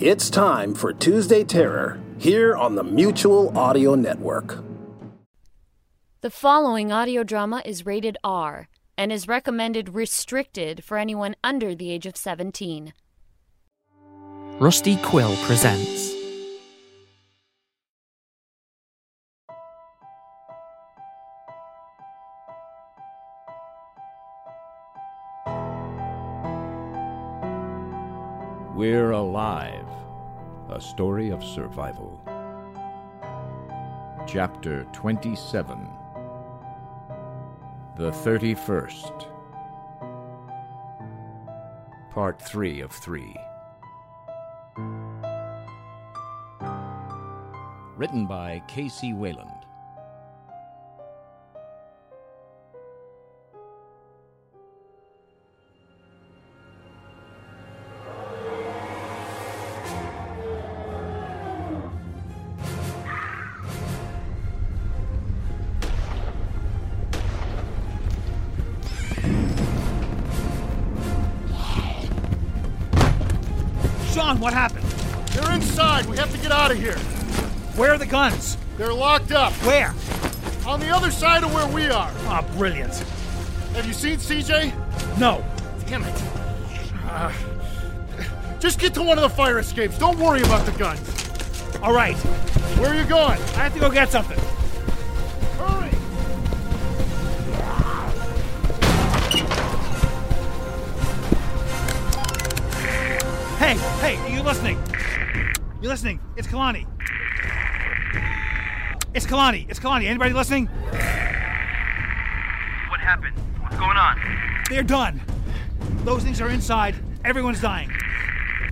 It's time for Tuesday Terror here on the Mutual Audio Network. The following audio drama is rated R and is recommended restricted for anyone under the age of 17. Rusty Quill presents We're Alive A Story of Survival. Chapter 27 The 31st. Part 3 of 3. Written by K.C. Wayland. They're inside. We have to get out of here. Where are the guns? They're locked up Where? on the other side of where we are. Ah, brilliant. Have you seen CJ? No. Damn it. Uh, just get to one of the fire escapes. Don't worry about the guns. All right. Where are you going? I have to go get something. Hurry. Hey, hey, are you listening? You listening? It's Kalani. It's Kalani. It's Kalani. Anybody listening? What happened? What's going on? They're done. Those things are inside. Everyone's dying.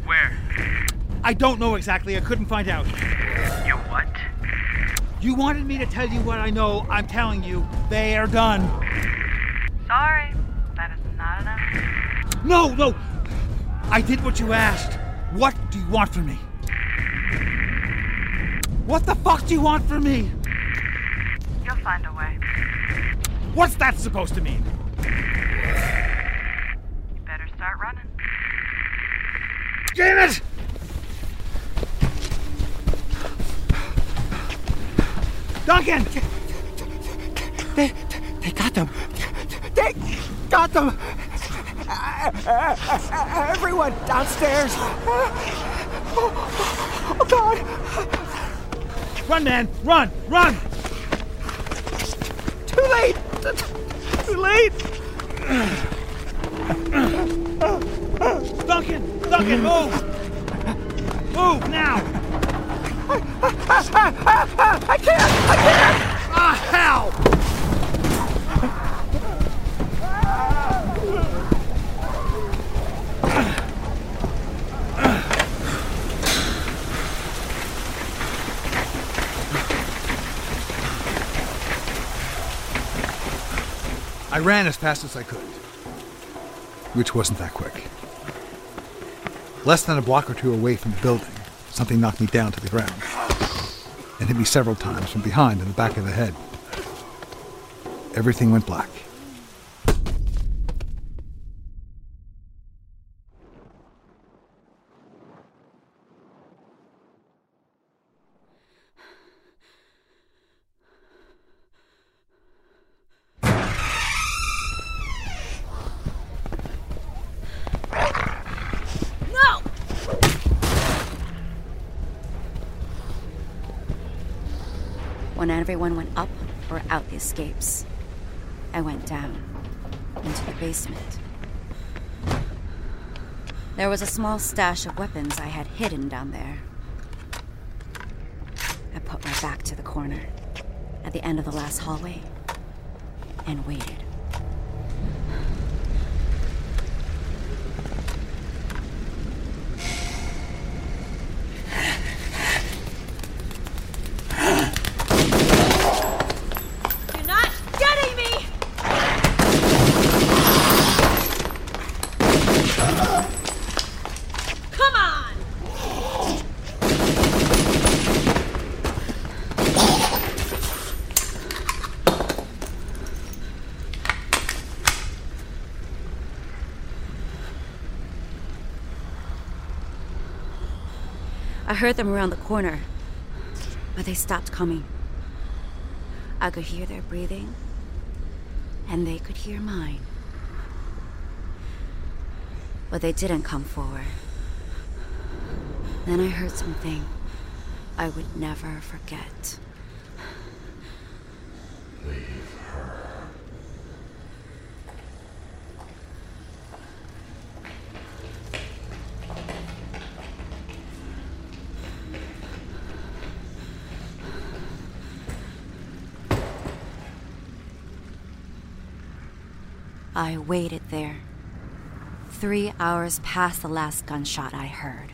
Where? I don't know exactly. I couldn't find out. You what? You wanted me to tell you what I know. I'm telling you. They are done. Sorry, that is not enough. No, no. I did what you asked. What do you want from me? What the fuck do you want from me? You'll find a way. What's that supposed to mean? You better start running. Damn it! Duncan! They, they got them. They got them. Everyone downstairs. Oh, oh, oh, oh God. Run, man! Run! Run! Too late. Too late. Duncan! Duncan, move! Move now! I can't. I can't. Ah, hell! I ran as fast as I could, which wasn't that quick. Less than a block or two away from the building, something knocked me down to the ground and hit me several times from behind in the back of the head. Everything went black. No! When everyone went up or out the escapes, I went down into the basement. There was a small stash of weapons I had hidden down there. I put my back to the corner at the end of the last hallway and waited. You're not getting me! Come on! I heard them around the corner, but they stopped coming. I could hear their breathing, and they could hear mine. But they didn't come forward. Then I heard something I would never forget. Leave I waited there. Three hours past the last gunshot I heard.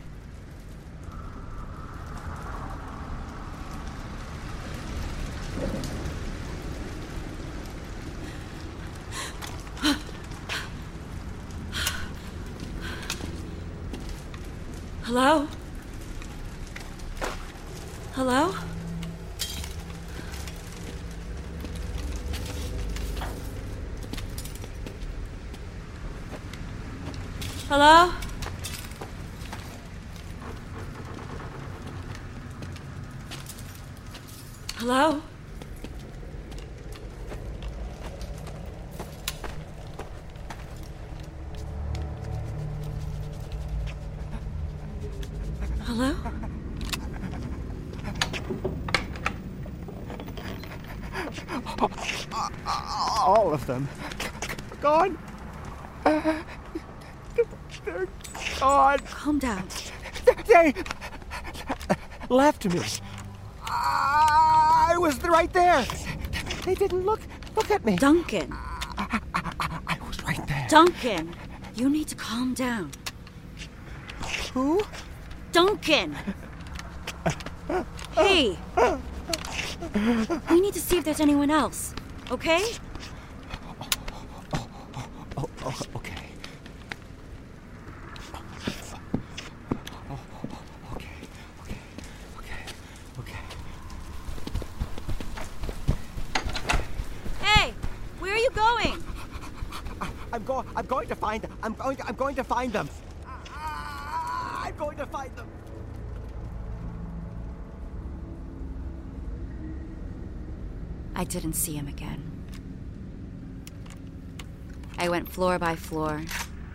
Hello? Hello? Hello? Hello? Hello? All of them. Gone. They're gone. Calm down. They left me. I was right there. They didn't look look at me. Duncan. I was right there. Duncan, you need to calm down. Who? Duncan! Hey! We need to see if there's anyone else, okay? Oh, oh, okay. Oh, okay, okay, okay, okay. Hey! Where are Oh, you going? I'm going. I'm going to find them. I'm going. To, I'm going to find them. I'm going to find them. I didn't see him again. I went floor by floor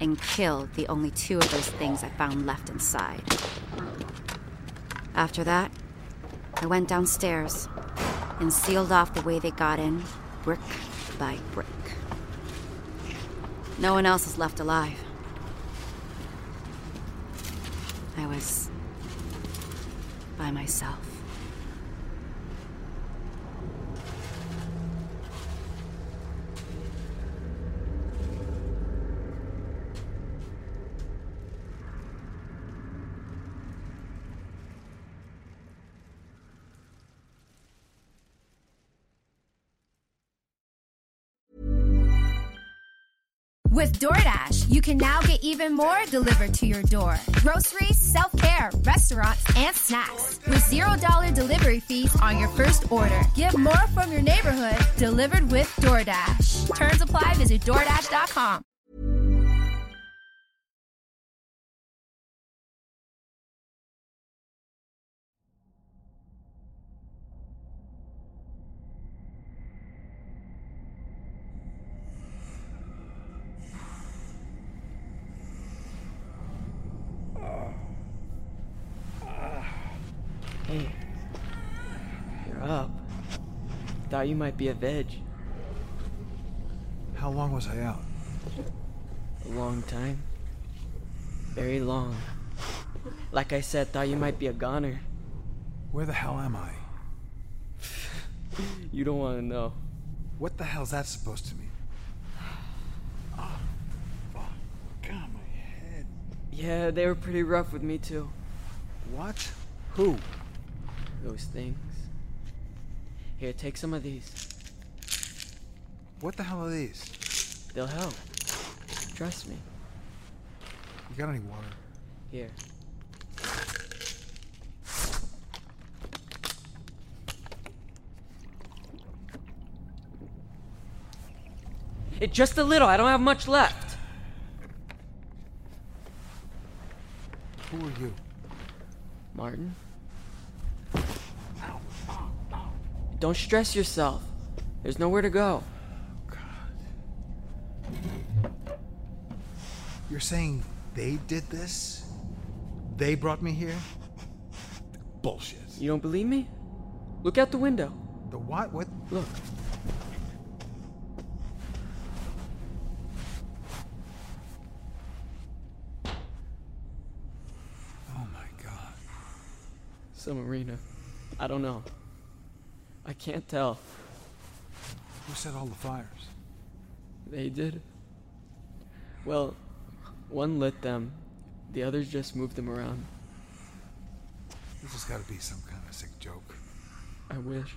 and killed the only two of those things I found left inside. After that, I went downstairs and sealed off the way they got in, brick by brick. No one else is left alive. I was by myself. With DoorDash, you can now get even more delivered to your door. Groceries, self care, restaurants, and snacks. With $0 delivery fees on your first order. Get more from your neighborhood delivered with DoorDash. Terms apply. Visit DoorDash.com. Thought you might be a veg. How long was I out? A long time. Very long. Like I said, thought you might be a goner. Where the hell am I? You don't want to know. What the hell's that supposed to mean? Oh, fuck. God, my head. Yeah, they were pretty rough with me too. What? Who? Those things. Here, take some of these. What the hell are these? They'll help. Trust me. You got any water? Here. It just a little. I don't have much left. Who are you? Martin? Don't stress yourself. There's nowhere to go. God. You're saying they did this? They brought me here? Bullshit. You don't believe me? Look out the window. The what? What? Look. Oh my god. Some arena. I don't know. I can't tell. Who set all the fires? They did. Well, one lit them, the others just moved them around. This has got to be some kind of sick joke. I wish.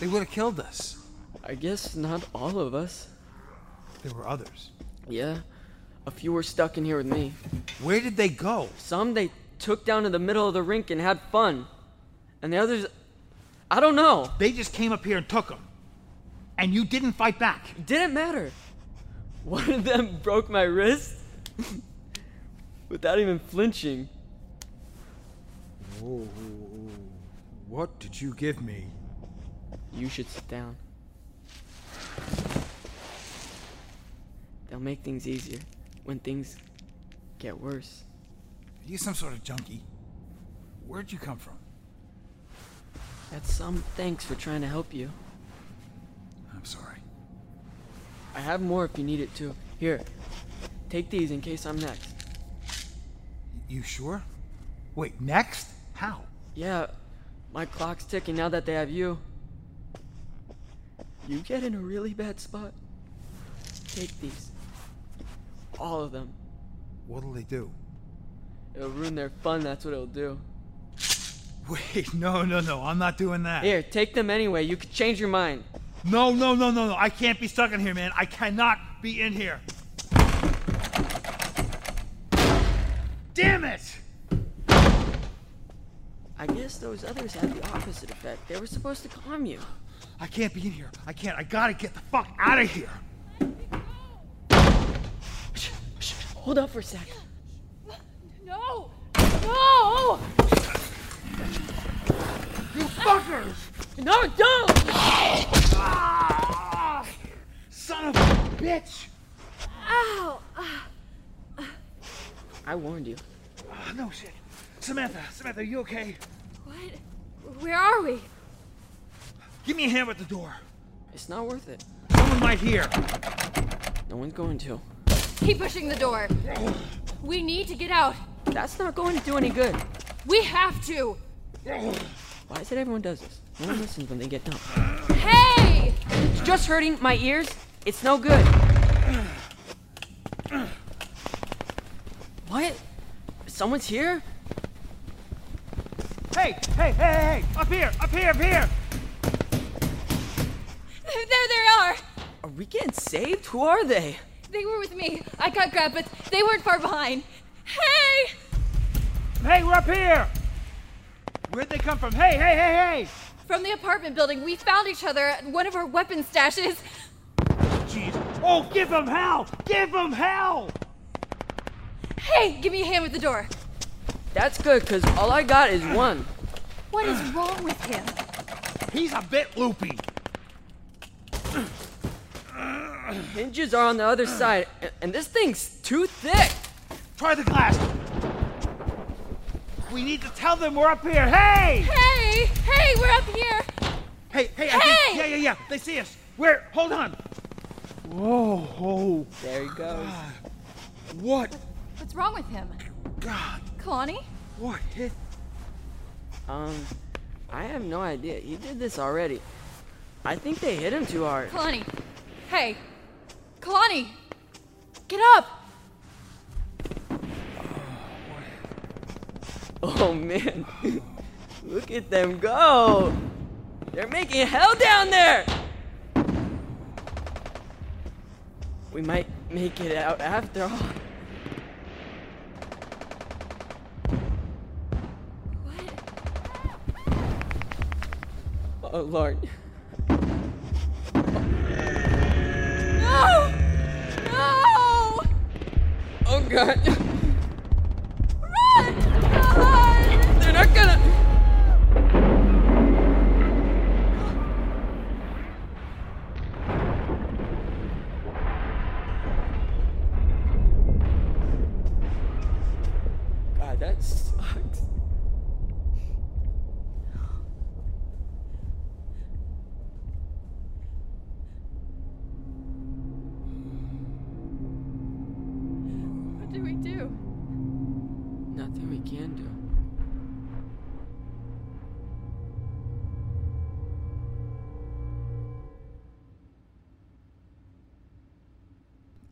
They would have killed us. I guess not all of us. There were others. Yeah, a few were stuck in here with me. Where did they go? Some they took down to the middle of the rink and had fun. And the others, I don't know. They just came up here and took them. And you didn't fight back. Didn't matter. One of them broke my wrist without even flinching. Whoa. What did you give me? You should sit down. They'll make things easier when things get worse. Are you some sort of junkie? Where'd you come from? That's some thanks for trying to help you. I'm sorry. I have more if you need it too. Here, take these in case I'm next. You sure? Wait, next? How? Yeah, my clock's ticking now that they have you. You get in a really bad spot. Take these. All of them. What'll they do? It'll ruin their fun, that's what it'll do. Wait, no, no, no. I'm not doing that. Here, take them anyway. You could change your mind. No, no, no, no, no. I can't be stuck in here, man. I cannot be in here. Damn it! I guess those others had the opposite effect. They were supposed to calm you. I can't be in here. I can't. I gotta get the fuck out of here. Shh, shh, hold up for a sec. No! No! You fuckers! No, don't! Ah, son of a bitch! Ow! I warned you. Ah, no shit. Samantha, Samantha, are you okay? What? Where are we? Give me a hand with the door. It's not worth it. Someone might hear. No one's going to. Keep pushing the door. We need to get out. That's not going to do any good. We have to. Why is it everyone does this? No one listens when they get done. Hey! It's just hurting my ears. It's no good. What? Someone's here? Hey, hey, hey, hey, hey! Up here, up here, up here! There they are. Are we getting saved? Who are they? They were with me. I got grabbed, but they weren't far behind. Hey! Hey, we're up here! Where'd they come from? Hey, hey, hey, hey! From the apartment building, we found each other at one of our weapon stashes. Jeez. Oh, give them hell! Give them hell! Hey, give me a hand with the door. That's good, because all I got is one. What is wrong with him? He's a bit loopy. Hinges are on the other side, and this thing's too thick. Try the glass. We need to tell them we're up here. Hey! Hey! Hey, we're up here! Hey, hey, I Hey! think, yeah, yeah, yeah. They see us. Where? Hold on. Whoa, whoa. There he goes. What? What's wrong with him? God, Kalani? what hit? Um, I have no idea. He did this already. I think they hit him too hard. Kalani. Hey. Kalani! Get up! Oh man, look at them go! They're making hell down there! We might make it out after all. What? Oh Lord. No! No! Oh God.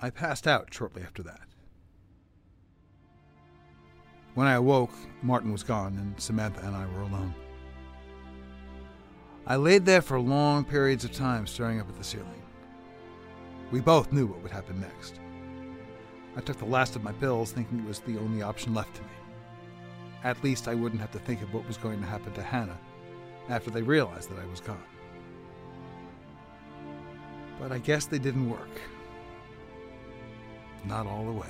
I passed out shortly after that. When I awoke, Martin was gone, and Samantha and I were alone. I laid there for long periods of time staring up at the ceiling. We both knew what would happen next. I took the last of my pills, thinking it was the only option left to me. At least I wouldn't have to think of what was going to happen to Hannah after they realized that I was gone. But I guess they didn't work. Not all the way.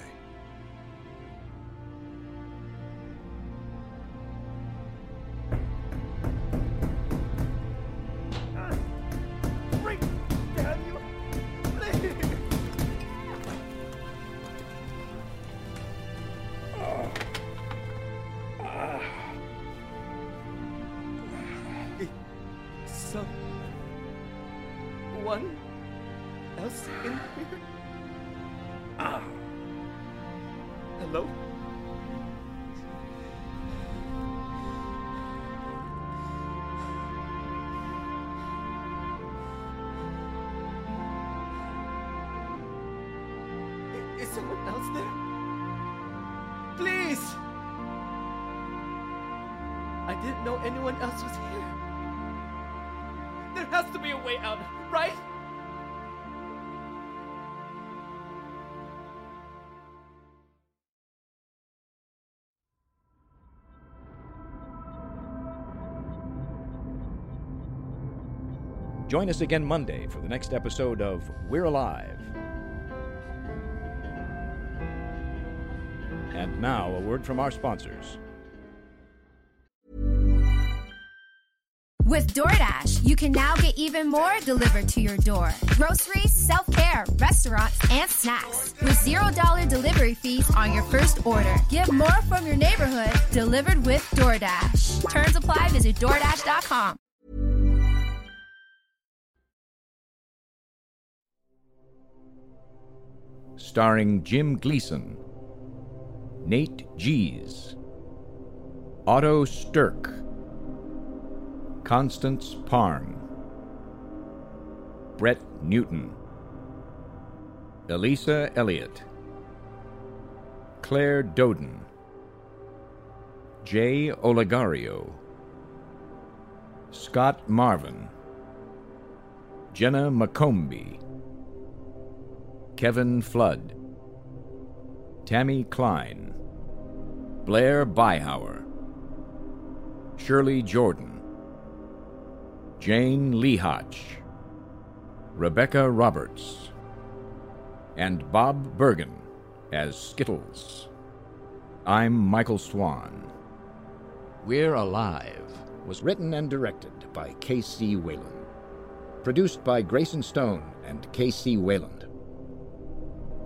Some. One else in here? Ah. Hello? Is someone else there? Please! I didn't know anyone else was here. There has to be a way out, right? Join us again Monday for the next episode of We're Alive. And now, a word from our sponsors. With DoorDash, you can now get even more delivered to your door. Groceries, self care, restaurants, and snacks. With $0 delivery fees on your first order. Get more from your neighborhood delivered with DoorDash. Terms apply. Visit DoorDash.com. Starring Jim Gleason, Nate Gies, Otto Stirk, Constance Parn, Brett Newton, Elisa Elliott, Claire Doden, Jay Olegario, Scott Marvin, Jenna McCombie, Kevin Flood, Tammy Klein, Blair Byhauer, Shirley Jordan, Jane Lehotch, Rebecca Roberts, and Bob Bergen as Skittles. I'm Michael Swan. We're Alive was written and directed by K.C. Wayland. Produced by Grayson Stone and K.C. Wayland.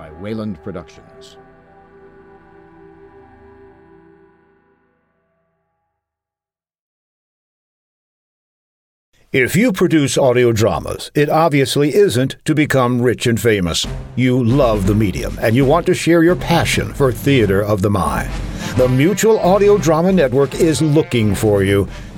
by Wayland Productions. If you produce audio dramas, it obviously isn't to become rich and famous. You love the medium and you want to share your passion for theater of the mind. The Mutual Audio Drama Network is looking for you.